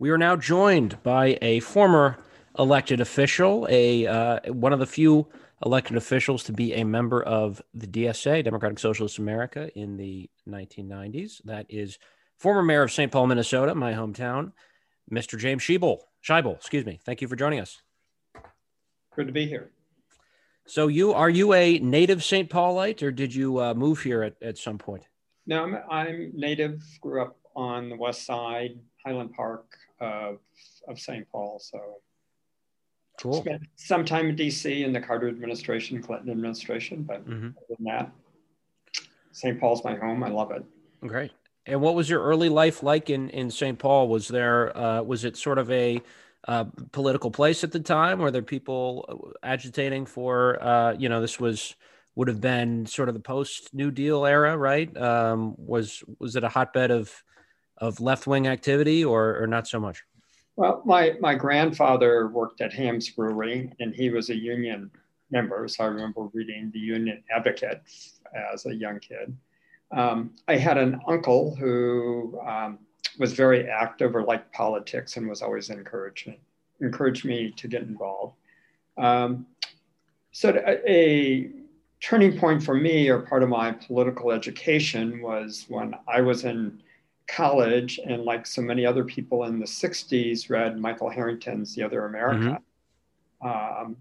We are now joined by a former elected official, a uh, one of the few elected officials to be a member of the DSA, Democratic Socialist America, in the 1990s. That is former mayor of St. Paul, Minnesota, my hometown, Mr. James Scheibel. Scheibel, excuse me. Thank you for joining us. Good to be here. So, you are you a native St. Paulite, or did you uh, move here at, at some point? No, I'm, I'm native. Grew up on the west side, Highland Park of, of St. Paul. So cool. Spent some time in DC in the Carter administration, Clinton administration, but mm-hmm. other than that, St. Paul's my home. I love it. Great. And what was your early life like in, in St. Paul? Was there, uh, was it sort of a uh, political place at the time? Were there people agitating for, uh, you know, this was, would have been sort of the post New Deal era, right? Um, was, was it a hotbed of, of left wing activity or, or not so much? Well, my, my grandfather worked at Hamm's Brewery and he was a union member. So I remember reading the Union Advocate as a young kid. Um, I had an uncle who um, was very active or liked politics and was always encouraging, encouraged me to get involved. Um, so a, a turning point for me or part of my political education was when I was in college and like so many other people in the 60s read michael harrington's the other america. Mm-hmm. um,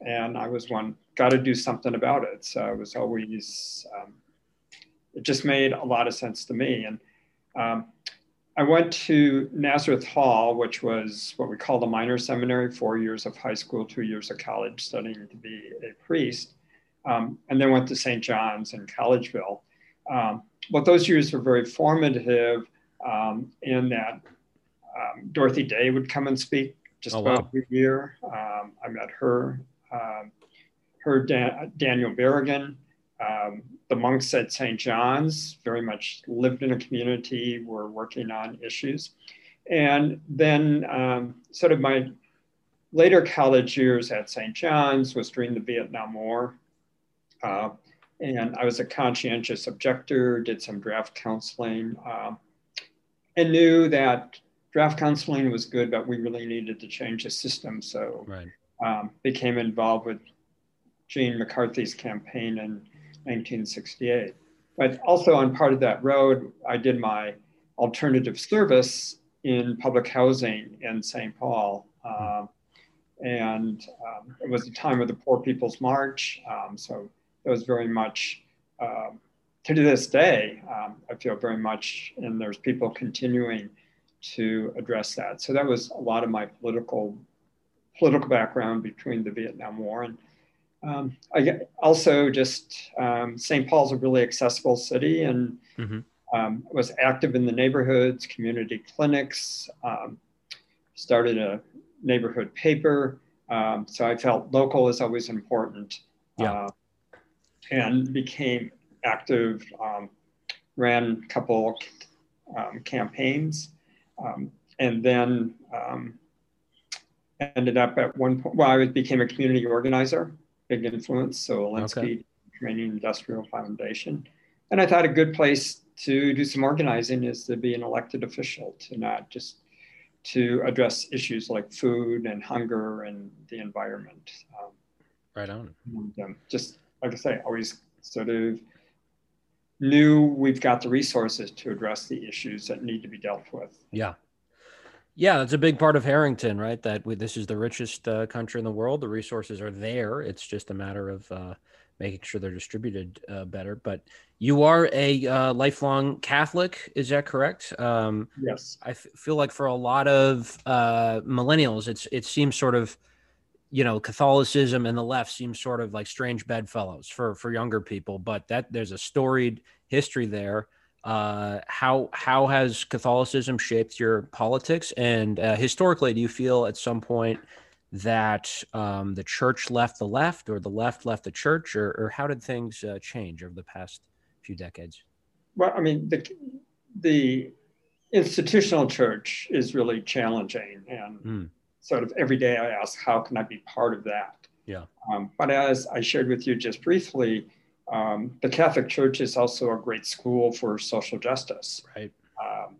and i was one got to do something about it. So it was always um, it just made a lot of sense to me. And um, i went to nazareth hall which was what we call the minor seminary four years of high school two years of college studying to be a priest. Um, and then went to st john's in collegeville um, but those years were very formative um, in that um, Dorothy Day would come and speak just oh, about wow. every year. Um, I met her, um, her Dan- Daniel Berrigan, um, the monks at St. John's, very much lived in a community, were working on issues. And then, um, sort of my later college years at St. John's was during the Vietnam War. Uh, and I was a conscientious objector, did some draft counseling, uh, and knew that draft counseling was good, but we really needed to change the system. So right. um, became involved with Gene McCarthy's campaign in 1968. But also on part of that road, I did my alternative service in public housing in St. Paul. Um, and um, it was the time of the Poor People's March. Um, so it was very much, um, to this day, um, I feel very much, and there's people continuing to address that. So that was a lot of my political political background between the Vietnam War and um, I also just um, St. Paul's a really accessible city and mm-hmm. um, was active in the neighborhoods, community clinics, um, started a neighborhood paper. Um, so I felt local is always important. Yeah. Uh, and became active, um, ran a couple um, campaigns, um, and then um, ended up at one point, well, I became a community organizer, big influence. So Alinsky okay. Training Industrial Foundation. And I thought a good place to do some organizing is to be an elected official, to not just to address issues like food and hunger and the environment. Um, right on. And, um, just like I say, always sort of knew we've got the resources to address the issues that need to be dealt with. Yeah. Yeah, that's a big part of Harrington, right? That we, this is the richest uh, country in the world. The resources are there. It's just a matter of uh, making sure they're distributed uh, better. But you are a uh, lifelong Catholic, is that correct? Um, yes. I f- feel like for a lot of uh, millennials, it's it seems sort of you know catholicism and the left seems sort of like strange bedfellows for for younger people but that there's a storied history there. Uh, how how has catholicism shaped your politics? And uh, historically do you feel at some point that um, the church left the left or the left left the church or, or how did things uh, change over the past few decades? Well i mean the the institutional church is really challenging and mm sort of every day I ask, how can I be part of that? Yeah. Um, but as I shared with you just briefly, um, the Catholic Church is also a great school for social justice. Right. Um,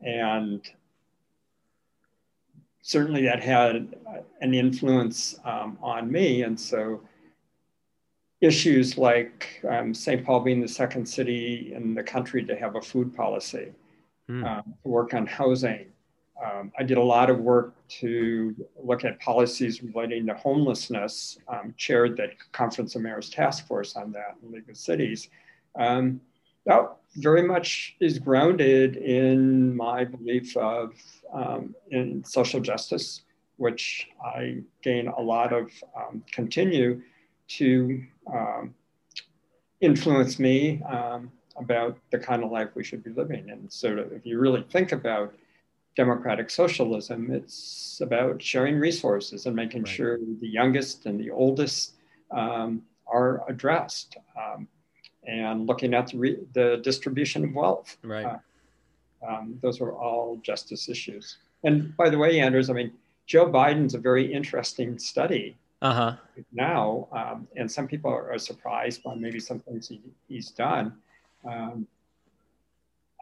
and certainly that had an influence um, on me. And so issues like um, St. Paul being the second city in the country to have a food policy, mm. um, to work on housing. Um, I did a lot of work to look at policies relating to homelessness, um, chaired the Conference of Mayors Task Force on that in League of Cities. Um, that very much is grounded in my belief of um, in social justice, which I gain a lot of continue to um, influenced me um, about the kind of life we should be living. And so, if you really think about democratic socialism, it's about sharing resources and making right. sure the youngest and the oldest um, are addressed, um, and looking at the, re- the, distribution of wealth. Right. Uh, um, those are all justice issues. And by the way, Anders, I mean Joe Biden's a very interesting study uh-huh. now. Um, and some people are, surprised by maybe some things he, he's done.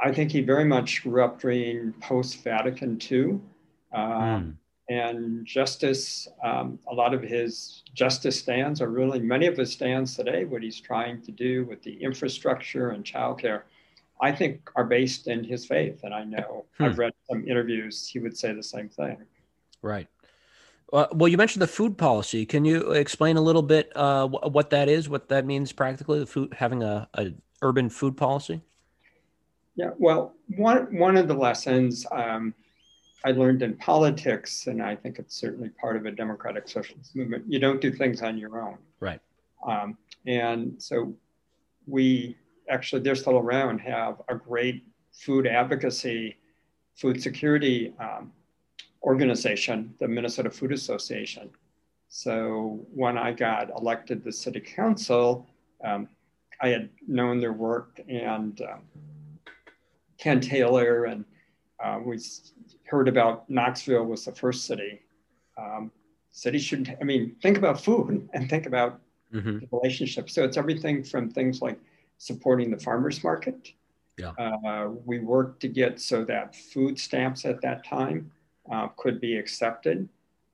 I think he very much grew up during post Vatican II. Mm. And justice, um, a lot of his justice stands are really, many of his stands today, what he's trying to do with the infrastructure and childcare, I think are based in his faith. And I know hmm. I've read some interviews, he would say the same thing. Right. Uh, well, you mentioned the food policy. Can you explain a little bit uh, what that is, what that means practically, the food having a, a urban food policy? Yeah, well, one one of the lessons um, I learned in politics, and I think it's certainly part of a democratic socialist movement. You don't do things on your own, right? Um, and so we actually, they're still around, have a great food advocacy, food security um, organization, the Minnesota Food Association. So when I got elected to city council, um, I had known their work and um, Ken Taylor, and uh, we heard about Knoxville was the first city. Um, cities should, I mean, think about food and think about mm-hmm. the relationship. So it's everything from things like supporting the farmers market. Yeah. Uh, we worked to get so that food stamps at that time uh, could be accepted.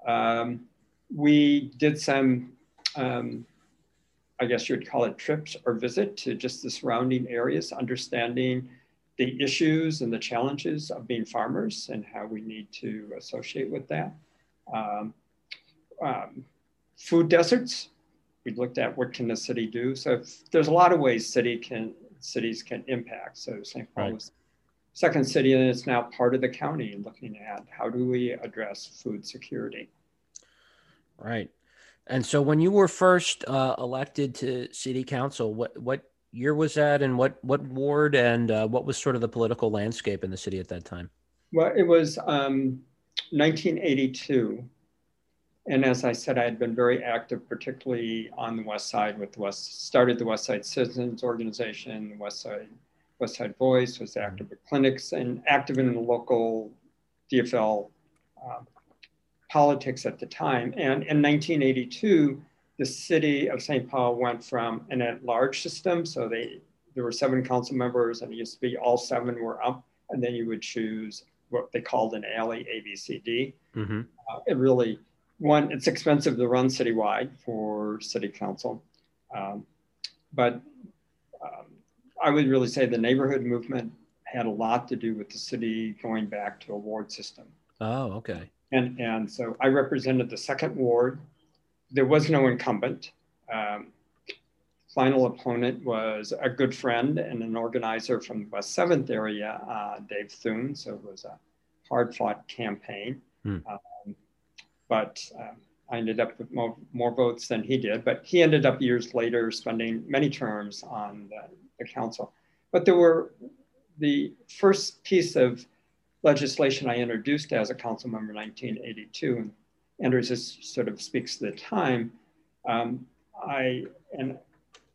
Um, we did some, um, I guess you would call it trips or visit to just the surrounding areas, understanding the issues and the challenges of being farmers and how we need to associate with that. Um, um, food deserts, we looked at what can the city do. So there's a lot of ways city can cities can impact. So St. Paul right second city and it's now part of the county looking at how do we address food security. Right. And so when you were first uh, elected to city council, what, what year was that and what, what ward and uh, what was sort of the political landscape in the city at that time? Well, it was um, 1982. And as I said, I had been very active, particularly on the West Side with the West, started the West Side Citizens Organization, the West Side West Side Voice, was active at clinics and active in the local DFL um, politics at the time. And in 1982, the city of St. Paul went from an at-large system. So they there were seven council members, and it used to be all seven were up, and then you would choose what they called an alley ABCD. Mm-hmm. Uh, it really one it's expensive to run citywide for city council, um, but um, I would really say the neighborhood movement had a lot to do with the city going back to a ward system. Oh, okay. And and so I represented the second ward. There was no incumbent. Um, final opponent was a good friend and an organizer from the West Seventh area, uh, Dave Thune. So it was a hard-fought campaign. Hmm. Um, but um, I ended up with more, more votes than he did. But he ended up years later spending many terms on the the council. But there were the first piece of legislation I introduced as a council member in 1982, and Anders this sort of speaks to the time. Um, I and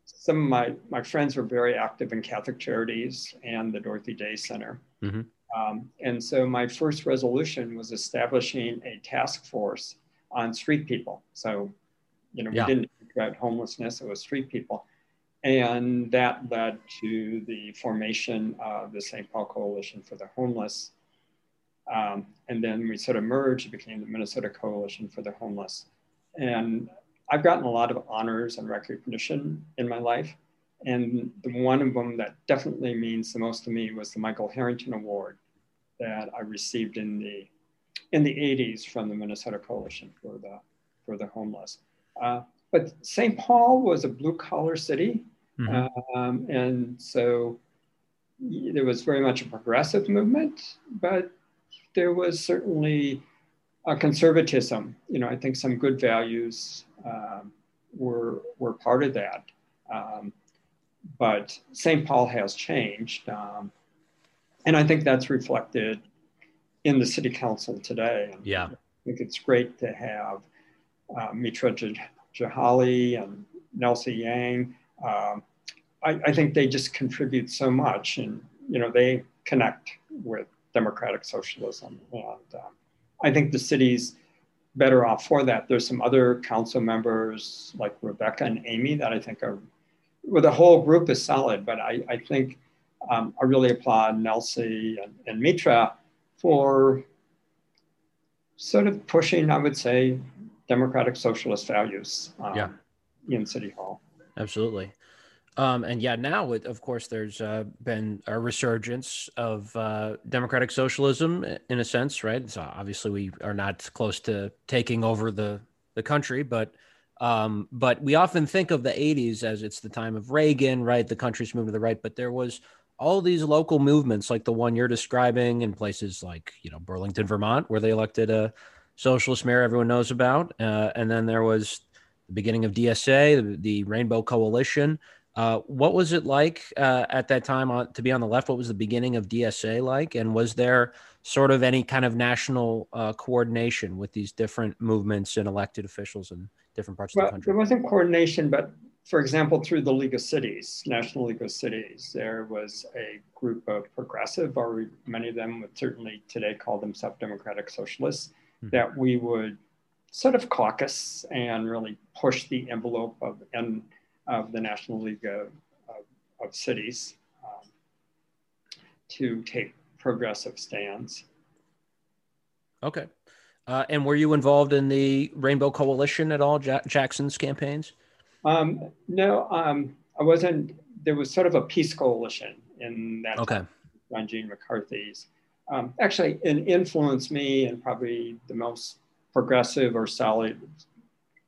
some of my, my friends were very active in Catholic Charities and the Dorothy Day Center. Mm-hmm. Um, and so my first resolution was establishing a task force on street people. So, you know, yeah. we didn't about homelessness, it was street people. And that led to the formation of the St. Paul Coalition for the Homeless. Um, and then we sort of merged, it became the Minnesota Coalition for the Homeless. And I've gotten a lot of honors and recognition in my life. And the one of them that definitely means the most to me was the Michael Harrington Award that I received in the in the 80s from the Minnesota Coalition for the for the homeless. Uh, but St. Paul was a blue collar city, mm-hmm. um, and so there was very much a progressive movement, but there was certainly a conservatism. You know, I think some good values um, were were part of that. Um, but St. Paul has changed, um, and I think that's reflected in the city council today. And yeah, I think it's great to have uh, Mitra Jalali and Nelsie Yang. Um, I, I, think they just contribute so much, and you know they connect with democratic socialism, and um, I think the city's better off for that. There's some other council members like Rebecca and Amy that I think are, well, the whole group is solid, but I, I think um, I really applaud Nelsie and, and Mitra for sort of pushing, I would say, democratic socialist values um, yeah. in City Hall. Absolutely. Um, and yeah, now it, of course, there's uh, been a resurgence of uh, democratic socialism in a sense, right? So obviously, we are not close to taking over the the country, but um, but we often think of the 80s as it's the time of Reagan, right? The country's moving to the right, but there was all these local movements like the one you're describing in places like you know burlington vermont where they elected a socialist mayor everyone knows about uh, and then there was the beginning of dsa the, the rainbow coalition uh, what was it like uh, at that time on, to be on the left? What was the beginning of dsa like? And was there sort of any kind of national uh, coordination with these different movements and elected officials in different parts well, of the country? there wasn't coordination but for example, through the League of Cities, National League of Cities, there was a group of progressive, or many of them would certainly today call themselves democratic socialists, mm-hmm. that we would sort of caucus and really push the envelope of, and, of the National League of, of, of Cities um, to take progressive stands. Okay. Uh, and were you involved in the Rainbow Coalition at all, ja- Jackson's campaigns? Um, no, um, I wasn't. There was sort of a peace coalition in that. Okay. John Gene McCarthy's. Um, actually, it influenced me and probably the most progressive or solid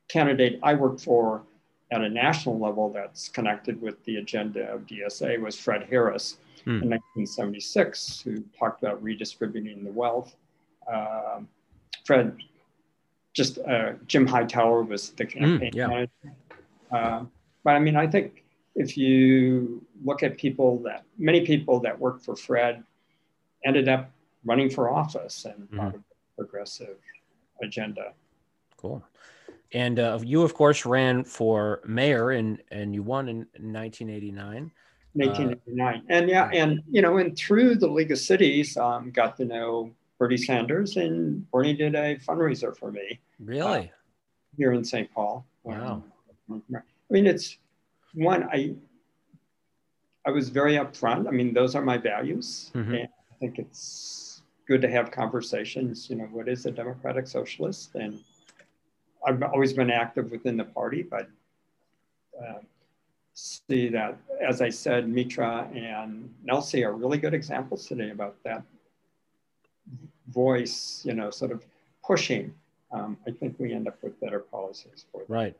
candidate I worked for at a national level that's connected with the agenda of DSA was Fred Harris hmm. in 1976, who talked about redistributing the wealth. Um, Fred, just uh, Jim Hightower was the hmm, campaign yeah. manager. Uh, but I mean, I think if you look at people that many people that worked for Fred ended up running for office and part of the progressive agenda. Cool. And uh, you, of course, ran for mayor and and you won in 1989. 1989, uh, and yeah, and you know, and through the League of Cities, um, got to know Bernie Sanders, and Bernie did a fundraiser for me. Really? Uh, here in St. Paul. Wow. I mean, it's one, I, I was very upfront. I mean, those are my values. Mm-hmm. And I think it's good to have conversations. You know, what is a democratic socialist? And I've always been active within the party, but uh, see that, as I said, Mitra and Nelsie are really good examples today about that voice, you know, sort of pushing. Um, I think we end up with better policies for that. Right.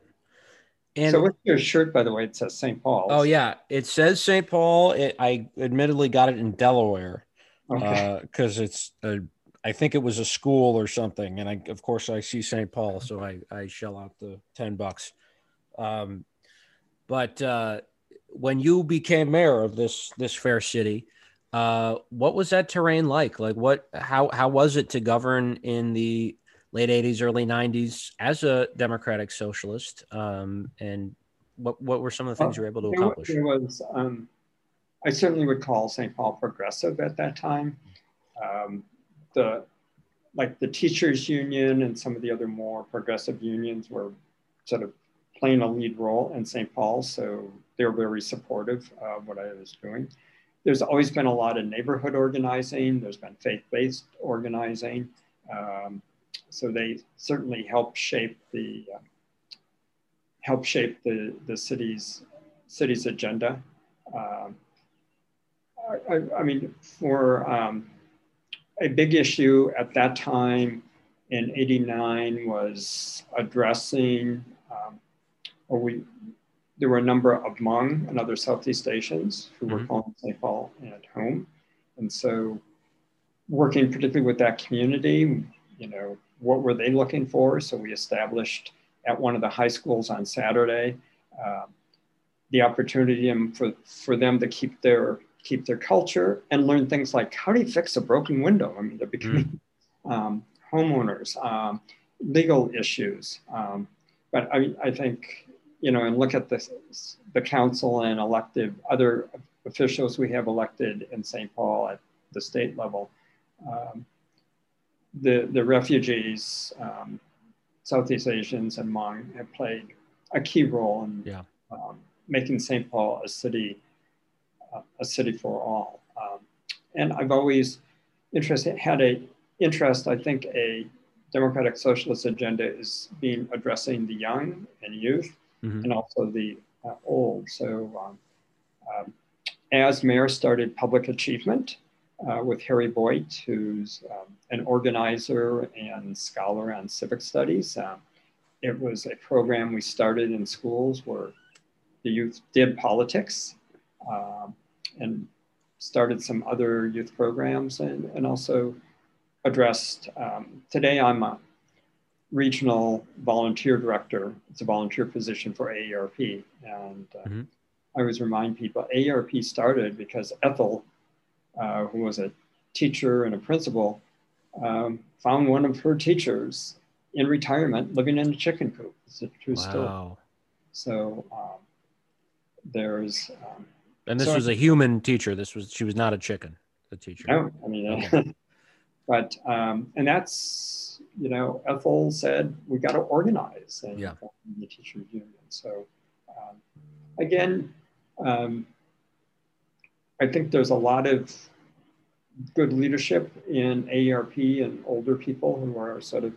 And so with your shirt, by the way? It says St. Paul. Oh yeah, it says St. Paul. It, I admittedly got it in Delaware because okay. uh, it's a, I think it was a school or something, and I of course I see St. Paul, so I I shell out the ten bucks. Um, but uh, when you became mayor of this this fair city, uh, what was that terrain like? Like what? How how was it to govern in the late 80s, early 90s as a democratic socialist? Um, and what, what were some of the things you were able to accomplish? There was, um, I certainly would call St. Paul progressive at that time. Um, the like the teachers union and some of the other more progressive unions were sort of playing a lead role in St. Paul, so they're very supportive of what I was doing. there's always been a lot of neighborhood organizing. There's been faith-based organizing. Um, so they certainly help shape the uh, help shape the the city's city's agenda. Um, I, I, mean, for um, a big issue at that time in '89 was addressing, um, or we there were a number of Hmong and other Southeast Asians who mm-hmm. were calling St. Paul at home. And so working particularly with that community, you know, what were they looking for? So we established at one of the high schools on Saturday uh, the opportunity for, for them to keep their keep their culture and learn things like how do you fix a broken window? I mean, they're becoming mm. um, homeowners, um, legal issues. Um, but I, I think you know, and look at the, the council and elected other officials we have elected in St. Paul at the state level. Um, the, the refugees, um, Southeast Asians and Hmong have played a key role in yeah. um, making St. Paul a city, a city for all. Um, and I've always interested, had a interest, I think a democratic socialist agenda is being addressing the young and youth mm-hmm. and also the uh, old. So um, um, as mayor started public achievement uh, with Harry Boyte, who's um, an organizer and scholar on civic studies. Um, it was a program we started in schools where the youth did politics um, and started some other youth programs and, and also addressed. Um, today, I'm a regional volunteer director. It's a volunteer position for AARP. And uh, mm-hmm. I always remind people AARP started because Ethel, uh, who was a teacher and a principal, um, found one of her teachers in retirement living in a chicken coop. It's a true wow. story. So um, there's. Um, and this so was a human teacher. This was she was not a chicken. The teacher. No, I mean, okay. but um, and that's you know, Ethel said we got to organize and yeah. the teachers union. So um, again, um, I think there's a lot of good leadership in AARP and older people who are sort of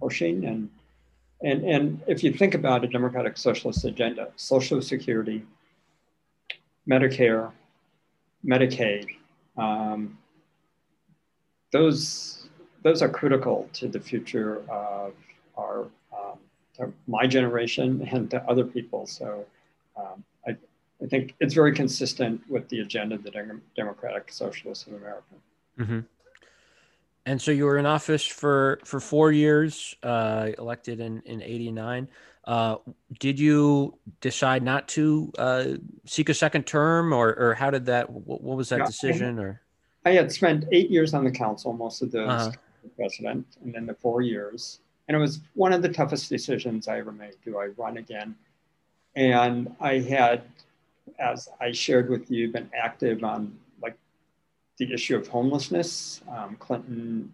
pushing and and and if you think about a democratic socialist agenda, Social Security, Medicare, Medicaid, um, those those are critical to the future of our um, my generation and to other people. So um, I, I think it's very consistent with the agenda of the Democratic Socialists of America. Mm-hmm. And so you were in office for for four years, uh, elected in in '89. Uh, did you decide not to uh, seek a second term, or or how did that? What, what was that yeah, decision? I, or I had spent eight years on the council, most of those uh-huh president and then the four years. And it was one of the toughest decisions I ever made. Do I run again? And I had, as I shared with you, been active on like the issue of homelessness. Um, Clinton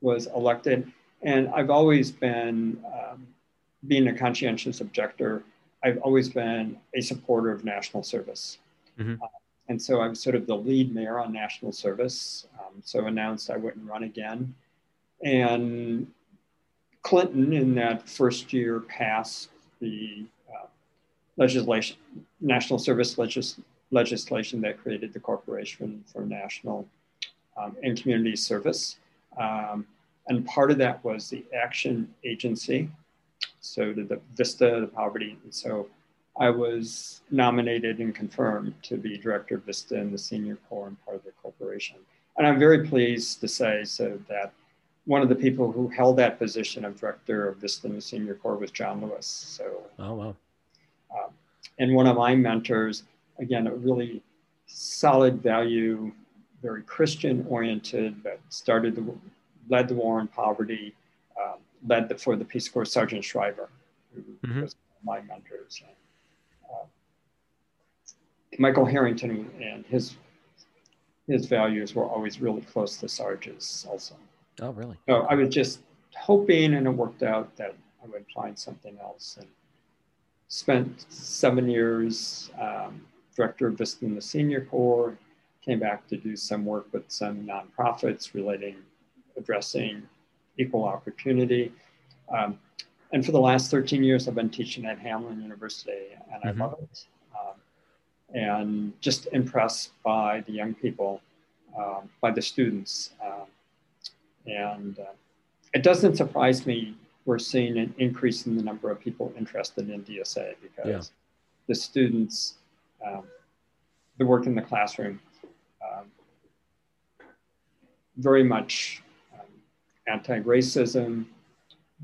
was elected. And I've always been, um, being a conscientious objector, I've always been a supporter of national service. Mm-hmm. Uh, and so I was sort of the lead mayor on national service. Um, so announced I wouldn't run again. And Clinton, in that first year, passed the uh, legislation, national service legis- legislation that created the Corporation for National um, and Community Service. Um, and part of that was the Action Agency. So did the Vista, the Poverty. And so I was nominated and confirmed to be director of Vista in the Senior Corps and part of the corporation. And I'm very pleased to say so that one of the people who held that position of director of Vista and the Senior Corps was John Lewis. So, oh wow. Um, and one of my mentors, again, a really solid value, very Christian oriented, but started the, led the war on poverty, um, led the, for the Peace Corps, Sargent Shriver, who mm-hmm. was my mentors. And, uh, Michael Harrington and his his values were always really close to Sarge's also. Oh, really? So I was just hoping, and it worked out that I would find something else. And spent seven years um, director of Vista in the Senior Corps. came back to do some work with some nonprofits relating, addressing equal opportunity. Um, and for the last 13 years, I've been teaching at Hamline University, and mm-hmm. I love it. Um, and just impressed by the young people, um, by the students. Um, and uh, it doesn't surprise me we're seeing an increase in the number of people interested in DSA because yeah. the students, um, the work in the classroom, um, very much anti-racism,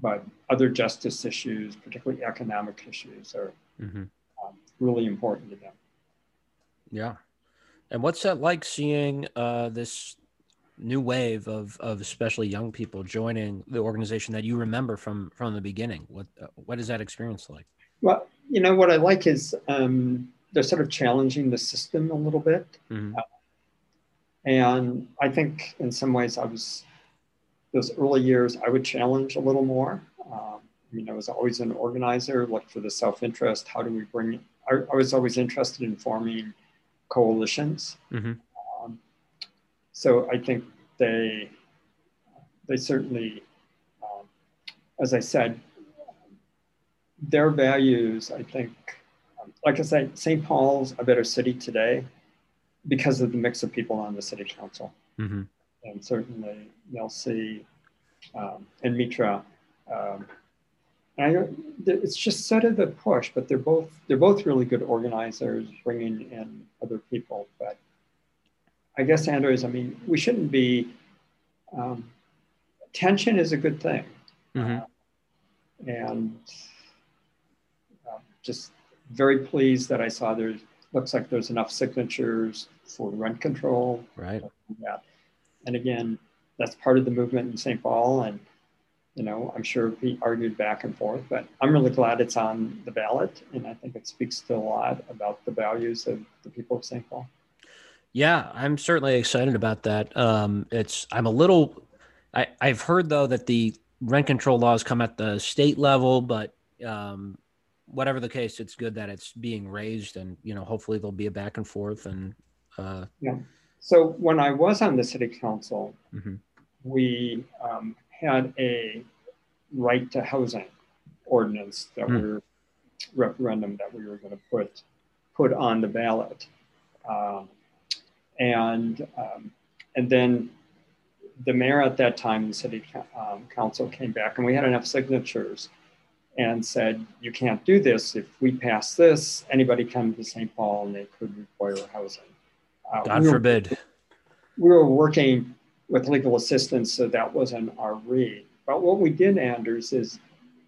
but other justice issues, particularly economic issues, are mm-hmm. Um, really important to them. Yeah. And what's that like seeing uh, this new wave of of especially young people joining the organization that you remember from from the beginning. What uh, what is that experience like? Well, you know what I like is um, they're sort of challenging the system a little bit, mm-hmm. uh, and I think in some ways I was those early years I would challenge a little more. Um, I mean, I was always an organizer, looked for the self interest. How do we bring? I, I was always interested in forming coalitions. Mm-hmm so I think they they certainly, um, as I said, their values. I think, um, like I said, St. Paul's a better city today because of the mix of people on the city council, mm-hmm. And certainly Nelsie um, and Mitra. Um, I, it's just sort of the push, but they're both they're both really good organizers, bringing in other people. But I guess, Andrews, I mean, we shouldn't be, um, tension is a good thing. Mm-hmm. Uh, and uh, just very pleased that I saw there looks like there's enough signatures for rent control. Right. And again, that's part of the movement in St. Paul. And, you know, I'm sure we argued back and forth, but I'm really glad it's on the ballot. And I think it speaks to a lot about the values of the people of St. Paul. Yeah, I'm certainly excited about that. Um, it's I'm a little. I, I've heard though that the rent control laws come at the state level, but um, whatever the case, it's good that it's being raised, and you know, hopefully there'll be a back and forth. And uh, yeah. So when I was on the city council, mm-hmm. we um, had a right to housing ordinance that mm. we were referendum that we were going to put put on the ballot. Um, and um, and then the mayor at that time, the city um, council came back, and we had enough signatures, and said, "You can't do this. If we pass this, anybody come to St. Paul, and they could require housing." Uh, God we were, forbid. We were working with legal assistance, so that wasn't our read. But what we did, Anders, is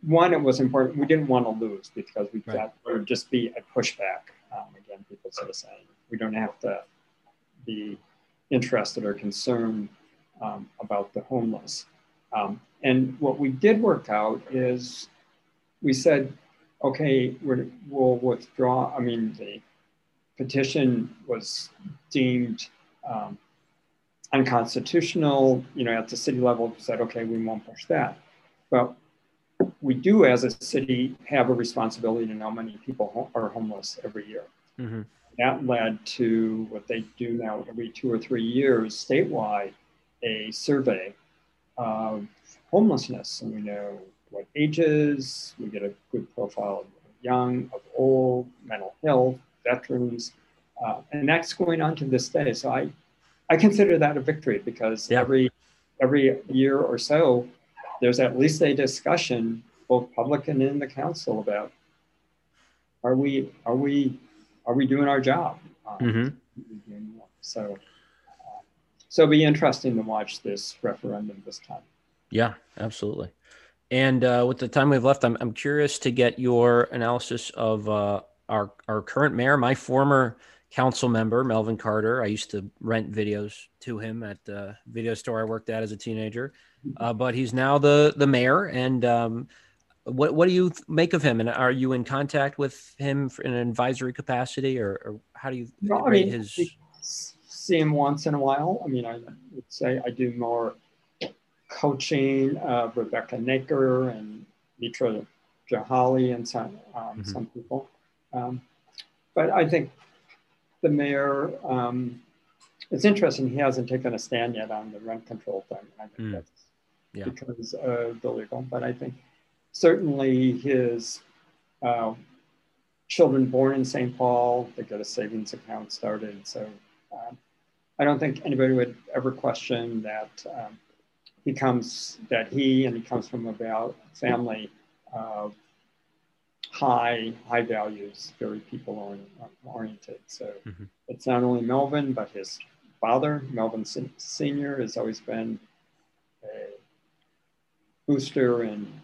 one, it was important. We didn't want to lose because we right. there would just be a pushback. Um, again, people sort of saying we don't have to be interested or concerned um, about the homeless. Um, and what we did work out is we said, okay, we will withdraw. I mean, the petition was deemed um, unconstitutional. You know, at the city level, said, okay, we won't push that. But we do, as a city, have a responsibility to know how many people are homeless every year. Mm-hmm that led to what they do now every two or three years statewide a survey of homelessness. And we know what ages, we get a good profile of young, of old, mental health, veterans. Uh, and that's going on to this day. So I, I consider that a victory because yeah. every every year or so, there's at least a discussion, both public and in the council, about are we are we are we doing our job? Um, mm-hmm. So, uh, so it'll be interesting to watch this referendum this time. Yeah, absolutely. And uh, with the time we've left, I'm, I'm curious to get your analysis of uh, our our current mayor, my former council member, Melvin Carter. I used to rent videos to him at the video store I worked at as a teenager, mm-hmm. uh, but he's now the the mayor, and um, what what do you make of him, and are you in contact with him in an advisory capacity, or, or how do you no, rate I mean, his? See him once in a while. I mean, I would say I do more coaching of Rebecca Noecker and Mitra Jalali and some um, mm-hmm. some people, um, but I think the mayor um, it's interesting. He hasn't taken a stand yet on the rent control thing. I think Mm. that's Yeah. because of the legal. But I think certainly his uh, children born in St. Paul, they get a savings account started. So um, I don't think anybody would ever question that um, he comes, that he and he comes from about family of high, high values, very people oriented. So Mhm. it's not only Melvin, but his father, Melvin Sen- Sr., has always been a booster and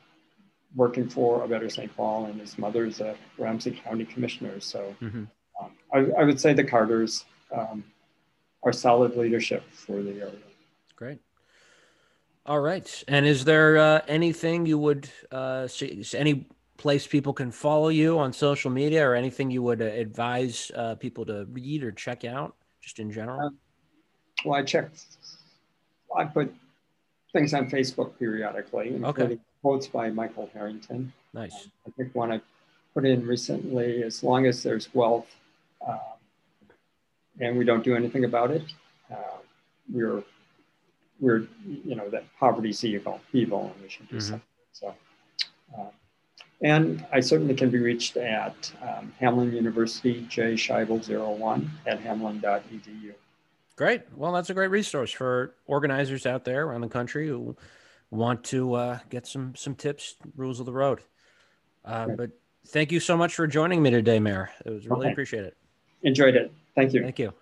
working for a better St. Paul, and his mother is a Ramsey County commissioner. So Mhm. um, I, I would say the Carters um, are solid leadership for the area. Great. All right. And is there uh, anything you would uh, see, any place people can follow you on social media or anything you would uh, advise uh, people to read or check out just in general? Um, Well, I check, I put things on Facebook periodically, including quotes by Michael Harrington. nice. I think one I put in recently, as long as there's wealth um, and we don't do anything about it, uh, we're, we're, you know, that poverty's evil, evil, and we should do Mhm. something. So, um, and I certainly can be reached at um, Hamline University, J Scheibel 01 at hamline.edu. Great. Well, that's a great resource for organizers out there around the country who want to uh, get some some tips, rules of the road. Uh, Great. but thank you so much for joining me today, Mayor. It was really Okay. appreciate it. Enjoyed it. Thank you. Thank you.